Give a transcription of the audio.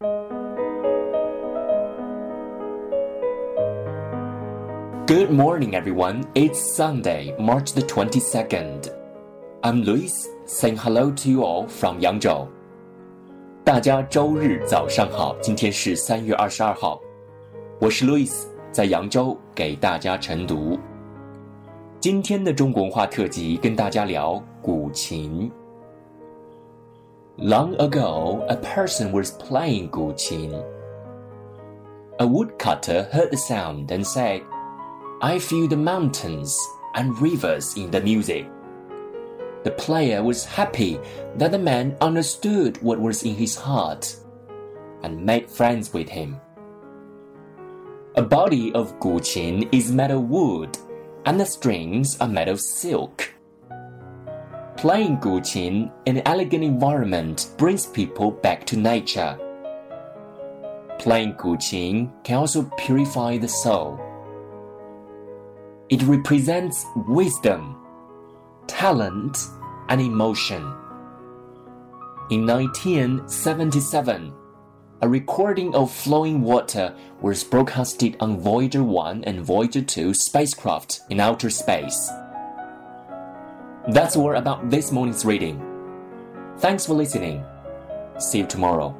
Good morning, everyone. It's Sunday, March the 22nd. I'm Luis, saying hello to you all from Yangzhou. 大家周日早上好，今天是三月二十二号，我是 Louis，在扬州给大家晨读。今天的中国文化特辑跟大家聊古琴。Long ago, a person was playing 古琴. A woodcutter heard the sound and said, I feel the mountains and rivers in the music. The player was happy that the man understood what was in his heart and made friends with him. A body of guqin is made of wood and the strings are made of silk. Playing guqin in an elegant environment brings people back to nature. Playing guqin can also purify the soul. It represents wisdom, talent, and emotion. In 1977, a recording of flowing water was broadcasted on Voyager 1 and Voyager 2 spacecraft in outer space. That's all about this morning's reading. Thanks for listening. See you tomorrow.